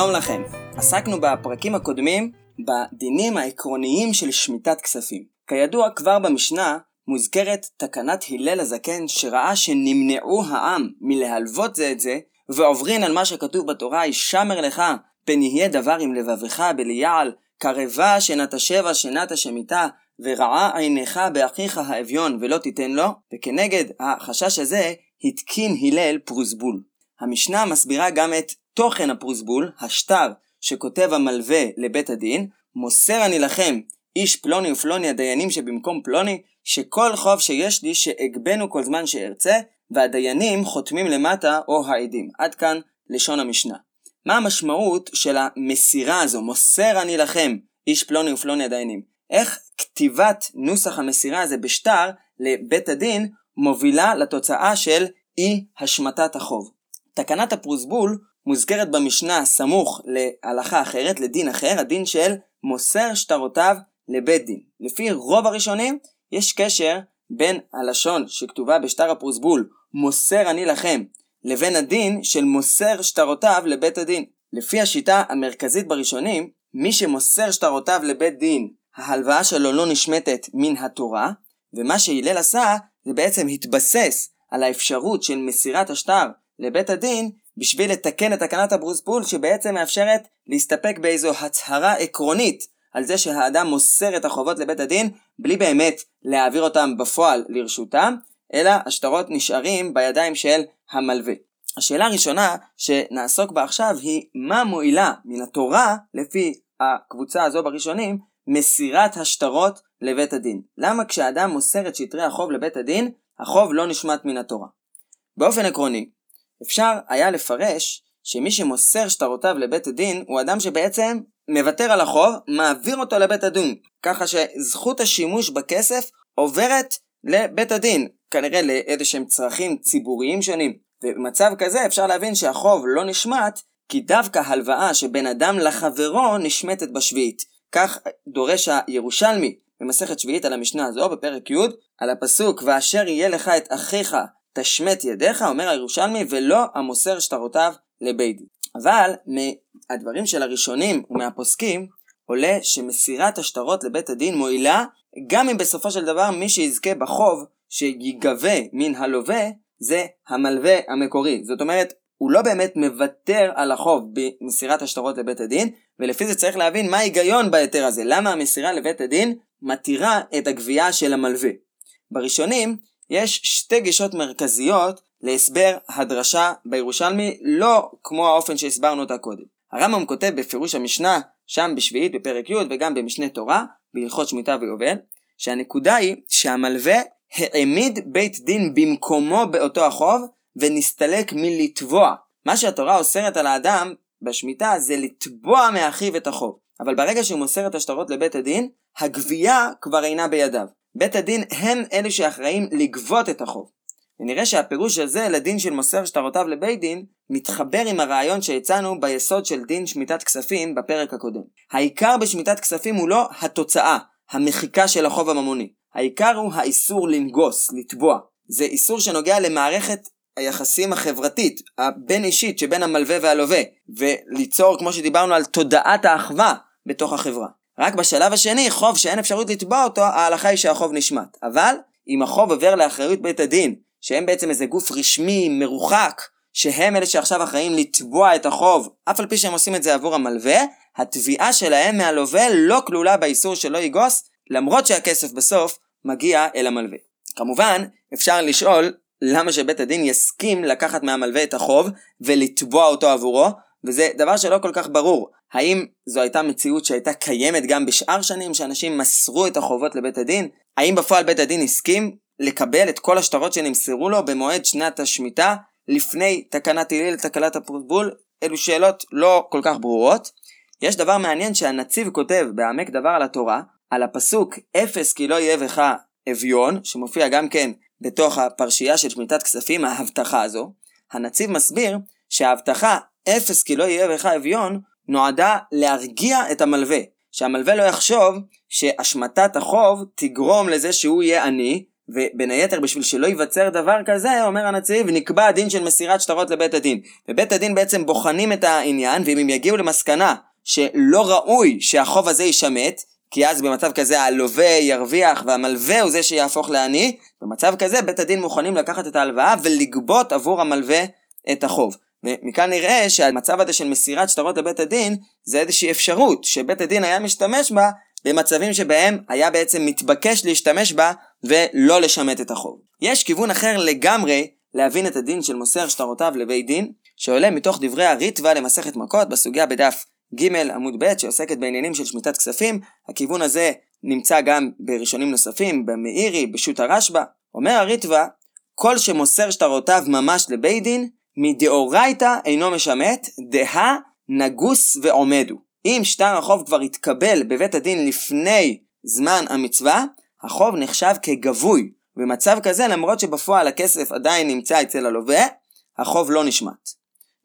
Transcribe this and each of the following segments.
שלום לכם. עסקנו בפרקים הקודמים בדינים העקרוניים של שמיטת כספים. כידוע כבר במשנה מוזכרת תקנת הלל הזקן שראה שנמנעו העם מלהלוות זה את זה ועוברין על מה שכתוב בתורה ישמר לך פן יהיה דבר עם לבבך בליעל קרבה שנת השבע שנת השמיטה ורעה עיניך באחיך האביון ולא תיתן לו וכנגד החשש הזה התקין הלל פרוסבול. המשנה מסבירה גם את תוכן הפרוסבול, השטר שכותב המלווה לבית הדין, מוסר אני לכם איש פלוני ופלוני הדיינים שבמקום פלוני, שכל חוב שיש לי שאגבנו כל זמן שארצה, והדיינים חותמים למטה או העדים. עד כאן לשון המשנה. מה המשמעות של המסירה הזו, מוסר אני לכם איש פלוני ופלוני הדיינים? איך כתיבת נוסח המסירה הזה בשטר לבית הדין מובילה לתוצאה של אי השמטת החוב. תקנת הפרוסבול מוזכרת במשנה סמוך להלכה אחרת, לדין אחר, הדין של מוסר שטרותיו לבית דין. לפי רוב הראשונים, יש קשר בין הלשון שכתובה בשטר הפרוסבול, מוסר אני לכם, לבין הדין של מוסר שטרותיו לבית הדין. לפי השיטה המרכזית בראשונים, מי שמוסר שטרותיו לבית דין, ההלוואה שלו לא נשמטת מן התורה, ומה שהלל עשה, זה בעצם התבסס על האפשרות של מסירת השטר לבית הדין בשביל לתקן את תקנת הברוספול שבעצם מאפשרת להסתפק באיזו הצהרה עקרונית על זה שהאדם מוסר את החובות לבית הדין בלי באמת להעביר אותם בפועל לרשותם, אלא השטרות נשארים בידיים של המלווה. השאלה הראשונה שנעסוק בה עכשיו היא מה מועילה מן התורה לפי הקבוצה הזו בראשונים מסירת השטרות לבית הדין. למה כשאדם מוסר את שטרי החוב לבית הדין, החוב לא נשמט מן התורה? באופן עקרוני, אפשר היה לפרש שמי שמוסר שטרותיו לבית הדין הוא אדם שבעצם מוותר על החוב, מעביר אותו לבית הדין, ככה שזכות השימוש בכסף עוברת לבית הדין, כנראה לאיזה שהם צרכים ציבוריים שונים. ובמצב כזה אפשר להבין שהחוב לא נשמט, כי דווקא הלוואה שבין אדם לחברו נשמטת בשביעית. כך דורש הירושלמי במסכת שביעית על המשנה הזו בפרק י' על הפסוק ואשר יהיה לך את אחיך תשמט ידיך, אומר הירושלמי, ולא המוסר שטרותיו לבית דין. אבל מהדברים של הראשונים ומהפוסקים עולה שמסירת השטרות לבית הדין מועילה גם אם בסופו של דבר מי שיזכה בחוב שיגבה מן הלווה זה המלווה המקורי. זאת אומרת, הוא לא באמת מוותר על החוב במסירת השטרות לבית הדין, ולפי זה צריך להבין מה ההיגיון בהיתר הזה. למה המסירה לבית הדין מתירה את הגבייה של המלווה. בראשונים יש שתי גישות מרכזיות להסבר הדרשה בירושלמי, לא כמו האופן שהסברנו אותה קודם. הרמב"ם כותב בפירוש המשנה, שם בשביעית בפרק י' וגם במשנה תורה, בהלכות שמיטה ויובל, שהנקודה היא שהמלווה העמיד בית דין במקומו באותו החוב, ונסתלק מלתבוע. מה שהתורה אוסרת על האדם בשמיטה זה לתבוע מאחיו את החוב. אבל ברגע שהוא מוסר את השטרות לבית הדין, הגבייה כבר אינה בידיו. בית הדין הם אלה שאחראים לגבות את החוב. ונראה שהפירוש הזה לדין של מוסר שטרותיו לבית דין מתחבר עם הרעיון שהצענו ביסוד של דין שמיטת כספים בפרק הקודם. העיקר בשמיטת כספים הוא לא התוצאה, המחיקה של החוב הממוני. העיקר הוא האיסור לנגוס, לתבוע. זה איסור שנוגע למערכת היחסים החברתית, הבין אישית שבין המלווה והלווה, וליצור, כמו שדיברנו, על תודעת האחווה בתוך החברה. רק בשלב השני, חוב שאין אפשרות לתבוע אותו, ההלכה היא שהחוב נשמט. אבל, אם החוב עובר לאחריות בית הדין, שהם בעצם איזה גוף רשמי, מרוחק, שהם אלה שעכשיו אחראים לתבוע את החוב, אף על פי שהם עושים את זה עבור המלווה, התביעה שלהם מהלווה לא כלולה באיסור שלא יגוס, למרות שהכסף בסוף מגיע אל המלווה. כמובן, אפשר לשאול למה שבית הדין יסכים לקחת מהמלווה את החוב ולתבוע אותו עבורו, וזה דבר שלא כל כך ברור. האם זו הייתה מציאות שהייתה קיימת גם בשאר שנים שאנשים מסרו את החובות לבית הדין? האם בפועל בית הדין הסכים לקבל את כל השטרות שנמסרו לו במועד שנת השמיטה לפני תקנת הלל לתקלת הפרבול? אלו שאלות לא כל כך ברורות. יש דבר מעניין שהנציב כותב בעמק דבר על התורה, על הפסוק אפס כי לא יהיה בך אביון, שמופיע גם כן בתוך הפרשייה של שמיטת כספים, ההבטחה הזו. הנציב מסביר שההבטחה אפס כי לא יהיה בך אביון נועדה להרגיע את המלווה, שהמלווה לא יחשוב שהשמטת החוב תגרום לזה שהוא יהיה עני, ובין היתר בשביל שלא ייווצר דבר כזה, אומר הנציב, נקבע הדין של מסירת שטרות לבית הדין. ובית הדין בעצם בוחנים את העניין, ואם הם יגיעו למסקנה שלא ראוי שהחוב הזה יישמט, כי אז במצב כזה הלווה ירוויח והמלווה הוא זה שיהפוך לעני, במצב כזה בית הדין מוכנים לקחת את ההלוואה ולגבות עבור המלווה את החוב. ומכאן נראה שהמצב הזה של מסירת שטרות לבית הדין זה איזושהי אפשרות שבית הדין היה משתמש בה במצבים שבהם היה בעצם מתבקש להשתמש בה ולא לשמט את החוב. יש כיוון אחר לגמרי להבין את הדין של מוסר שטרותיו לבית דין, שעולה מתוך דברי הריטווה למסכת מכות בסוגיה בדף ג' עמוד ב' שעוסקת בעניינים של שמיטת כספים, הכיוון הזה נמצא גם בראשונים נוספים, במאירי, בשו"ת הרשב"א. אומר הריטווה, כל שמוסר שטרותיו ממש לבית דין, מדאורייתא אינו משמט, דהה נגוס ועומדו. אם שטר החוב כבר התקבל בבית הדין לפני זמן המצווה, החוב נחשב כגבוי. במצב כזה, למרות שבפועל הכסף עדיין נמצא אצל הלווה, החוב לא נשמט.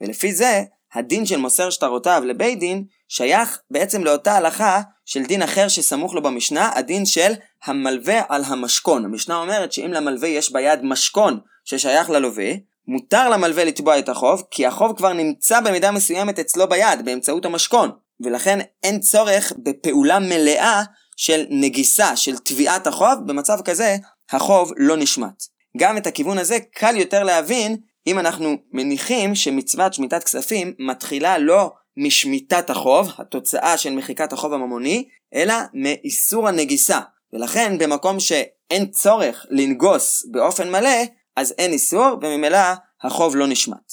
ולפי זה, הדין של מוסר שטרותיו לבית דין שייך בעצם לאותה הלכה של דין אחר שסמוך לו במשנה, הדין של המלווה על המשכון. המשנה אומרת שאם למלווה יש ביד משכון ששייך ללווה, מותר למלווה לתבוע את החוב, כי החוב כבר נמצא במידה מסוימת אצלו ביד, באמצעות המשכון. ולכן אין צורך בפעולה מלאה של נגיסה, של תביעת החוב, במצב כזה החוב לא נשמט. גם את הכיוון הזה קל יותר להבין אם אנחנו מניחים שמצוות שמיטת כספים מתחילה לא משמיטת החוב, התוצאה של מחיקת החוב הממוני, אלא מאיסור הנגיסה. ולכן במקום שאין צורך לנגוס באופן מלא, אז אין איסור, וממילא החוב לא נשמט.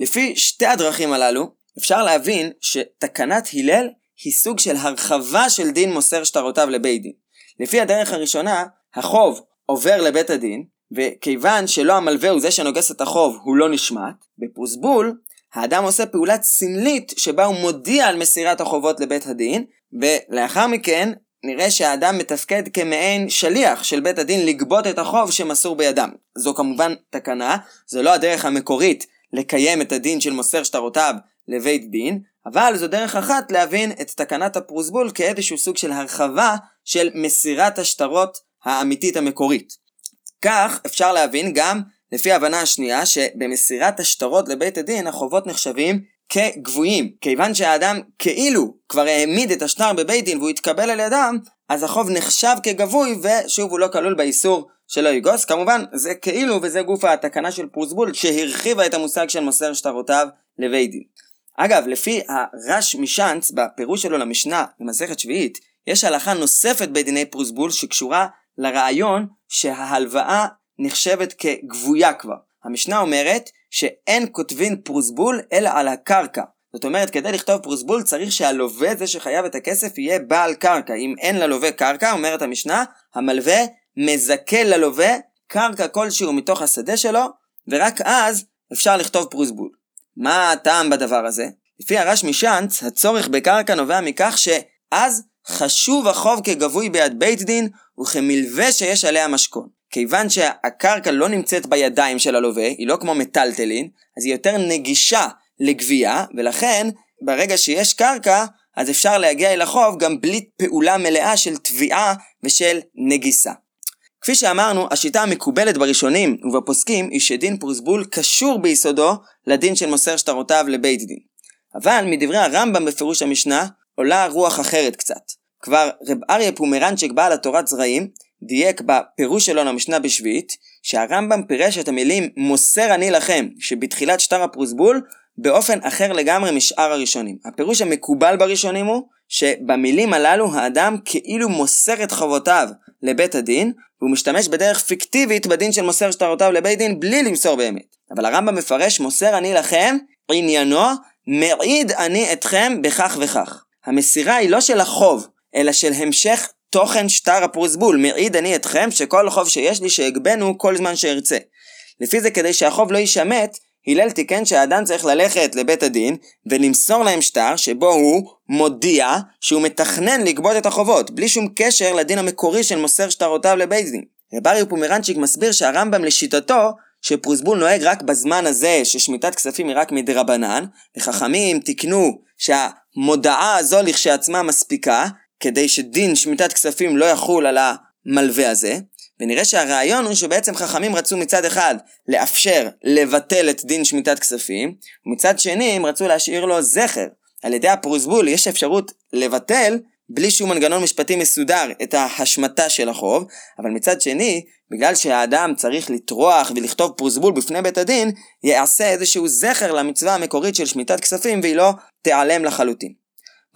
לפי שתי הדרכים הללו, אפשר להבין שתקנת הלל היא סוג של הרחבה של דין מוסר שטרותיו לבית דין. לפי הדרך הראשונה, החוב עובר לבית הדין, וכיוון שלא המלווה הוא זה שנוגס את החוב, הוא לא נשמט, בפוסבול, האדם עושה פעולת סמלית שבה הוא מודיע על מסירת החובות לבית הדין, ולאחר מכן נראה שהאדם מתפקד כמעין שליח של בית הדין לגבות את החוב שמסור בידם. זו כמובן תקנה, זו לא הדרך המקורית לקיים את הדין של מוסר שטרותיו לבית דין, אבל זו דרך אחת להבין את תקנת הפרוסבול כאיזשהו סוג של הרחבה של מסירת השטרות האמיתית המקורית. כך אפשר להבין גם לפי ההבנה השנייה שבמסירת השטרות לבית הדין החובות נחשבים כגבויים. כיוון שהאדם כאילו כבר העמיד את השטר בבית דין והוא התקבל על ידם, אז החוב נחשב כגבוי ושוב הוא לא כלול באיסור שלא יגוס. כמובן זה כאילו וזה גוף התקנה של פרוסבול שהרחיבה את המושג של מוסר שטרותיו לבית דין. אגב, לפי הרש משאנץ בפירוש שלו למשנה במסכת שביעית, יש הלכה נוספת בדיני פרוסבול שקשורה לרעיון שההלוואה נחשבת כגבויה כבר. המשנה אומרת שאין כותבין פרוסבול אלא על הקרקע. זאת אומרת, כדי לכתוב פרוסבול צריך שהלווה זה שחייב את הכסף יהיה בעל קרקע. אם אין ללווה קרקע, אומרת המשנה, המלווה מזכה ללווה קרקע כלשהו מתוך השדה שלו, ורק אז אפשר לכתוב פרוסבול. מה הטעם בדבר הזה? לפי הרש משאנץ, הצורך בקרקע נובע מכך שאז חשוב החוב כגבוי ביד בית דין וכמלווה שיש עליה משכון. כיוון שהקרקע לא נמצאת בידיים של הלווה, היא לא כמו מטלטלין, אז היא יותר נגישה לגבייה, ולכן ברגע שיש קרקע, אז אפשר להגיע אל החוב גם בלי פעולה מלאה של תביעה ושל נגיסה. כפי שאמרנו, השיטה המקובלת בראשונים ובפוסקים היא שדין פרוסבול קשור ביסודו לדין של מוסר שטרותיו לבית דין. אבל מדברי הרמב"ם בפירוש המשנה עולה רוח אחרת קצת. כבר רב אריה פומרנצ'ק בעל התורת זרעים דייק בפירוש שלו למשנה בשביעית שהרמב"ם פירש את המילים מוסר אני לכם שבתחילת שטר הפרוסבול באופן אחר לגמרי משאר הראשונים. הפירוש המקובל בראשונים הוא שבמילים הללו האדם כאילו מוסר את חובותיו לבית הדין והוא משתמש בדרך פיקטיבית בדין של מוסר שטרותיו לבית דין בלי למסור באמת. אבל הרמב"ם מפרש מוסר אני לכם עניינו מעיד אני אתכם בכך וכך. המסירה היא לא של החוב אלא של המשך תוכן שטר הפרוסבול. מעיד אני אתכם שכל חוב שיש לי שאגבנו כל זמן שארצה. לפי זה כדי שהחוב לא יישמט הלל תיקן שהאדם צריך ללכת לבית הדין ולמסור להם שטר שבו הוא מודיע שהוא מתכנן לגבות את החובות, בלי שום קשר לדין המקורי של מוסר שטרותיו לבית דין. רב אריה פומרנצ'יק מסביר שהרמב"ם לשיטתו שפרוסבול נוהג רק בזמן הזה ששמיטת כספים היא רק מדרבנן, וחכמים תיקנו שהמודעה הזו לכשעצמה מספיקה, כדי שדין שמיטת כספים לא יחול על המלווה הזה, ונראה שהרעיון הוא שבעצם חכמים רצו מצד אחד לאפשר לבטל את דין שמיטת כספים, ומצד שני הם רצו להשאיר לו זכר. על ידי הפרוסבול יש אפשרות לבטל בלי שום מנגנון משפטי מסודר את ההשמטה של החוב, אבל מצד שני, בגלל שהאדם צריך לטרוח ולכתוב פרוסבול בפני בית הדין, יעשה איזשהו זכר למצווה המקורית של שמיטת כספים והיא לא תיעלם לחלוטין.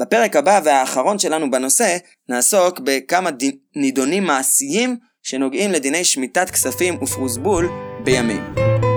בפרק הבא והאחרון שלנו בנושא, נעסוק בכמה נידונים מעשיים שנוגעים לדיני שמיטת כספים ופרוסבול בימינו.